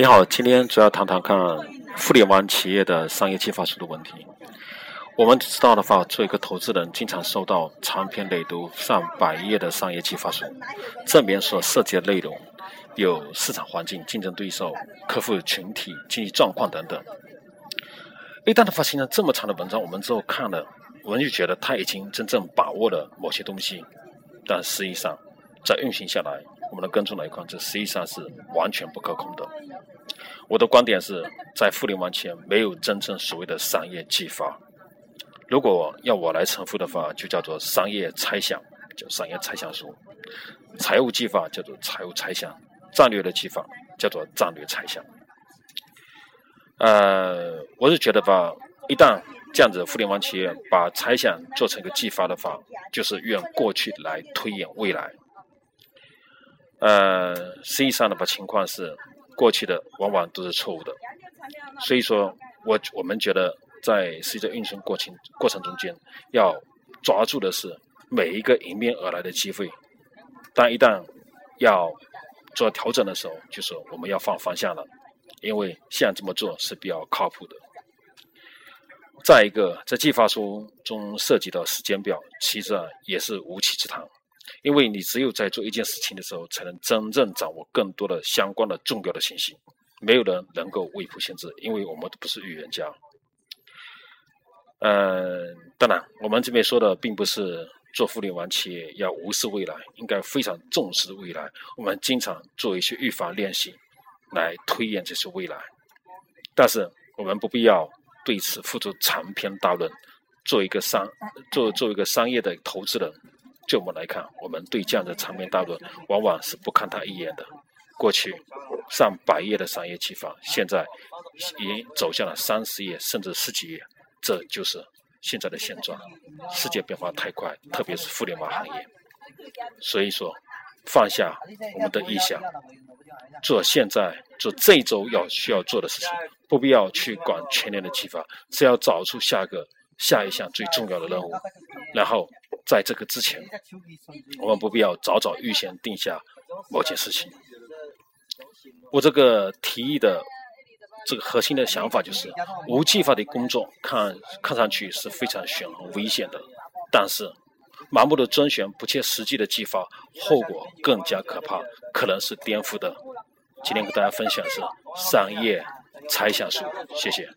你好，今天主要谈谈看互联网企业的商业计划书的问题。我们知道的话，做一个投资人，经常收到长篇累牍上百页的商业计划书，这里面所涉及的内容有市场环境、竞争对手、客户群体、经济状况等等。一旦他发现了这么长的文章，我们之后看了，我们就觉得他已经真正把握了某些东西，但实际上在运行下来。我们的跟踪来看，这实际上是完全不可控的。我的观点是在互联网前没有真正所谓的商业计划。如果要我来称呼的话，就叫做商业猜想，叫商业猜想书；财务计划叫做财务猜想；战略的计划叫做战略猜想。呃，我是觉得吧，一旦这样子互联网企业把猜想做成一个计划的话，就是用过去来推演未来。呃，实际上的话，情况是过去的往往都是错误的，所以说，我我们觉得在实际运行过程过程中间，要抓住的是每一个迎面而来的机会，但一旦要做调整的时候，就是我们要放方向了，因为现在这么做是比较靠谱的。再一个，在计划书中涉及到时间表，其实也是无稽之谈。因为你只有在做一件事情的时候，才能真正掌握更多的相关的重要的信息。没有人能够未卜先知，因为我们都不是预言家。嗯，当然，我们这边说的并不是做互联网企业要无视未来，应该非常重视未来。我们经常做一些预防练习，来推演这些未来。但是，我们不必要对此付出长篇大论。做一个商，做做一个商业的投资人。就我们来看，我们对这样的长篇大论往往是不看他一眼的。过去上百页的商业启发，现在已经走向了三十页甚至十几页，这就是现在的现状。世界变化太快，特别是互联网行业。所以说，放下我们的臆想，做现在做这一周要需要做的事情，不必要去管全年的启发，只要找出下个下一项最重要的任务，然后。在这个之前，我们不必要早早预先定下某件事情。我这个提议的这个核心的想法就是，无计划的工作看看上去是非常险很危险的，但是盲目的遵循不切实际的计划，后果更加可怕，可能是颠覆的。今天跟大家分享是商业猜想术，谢谢。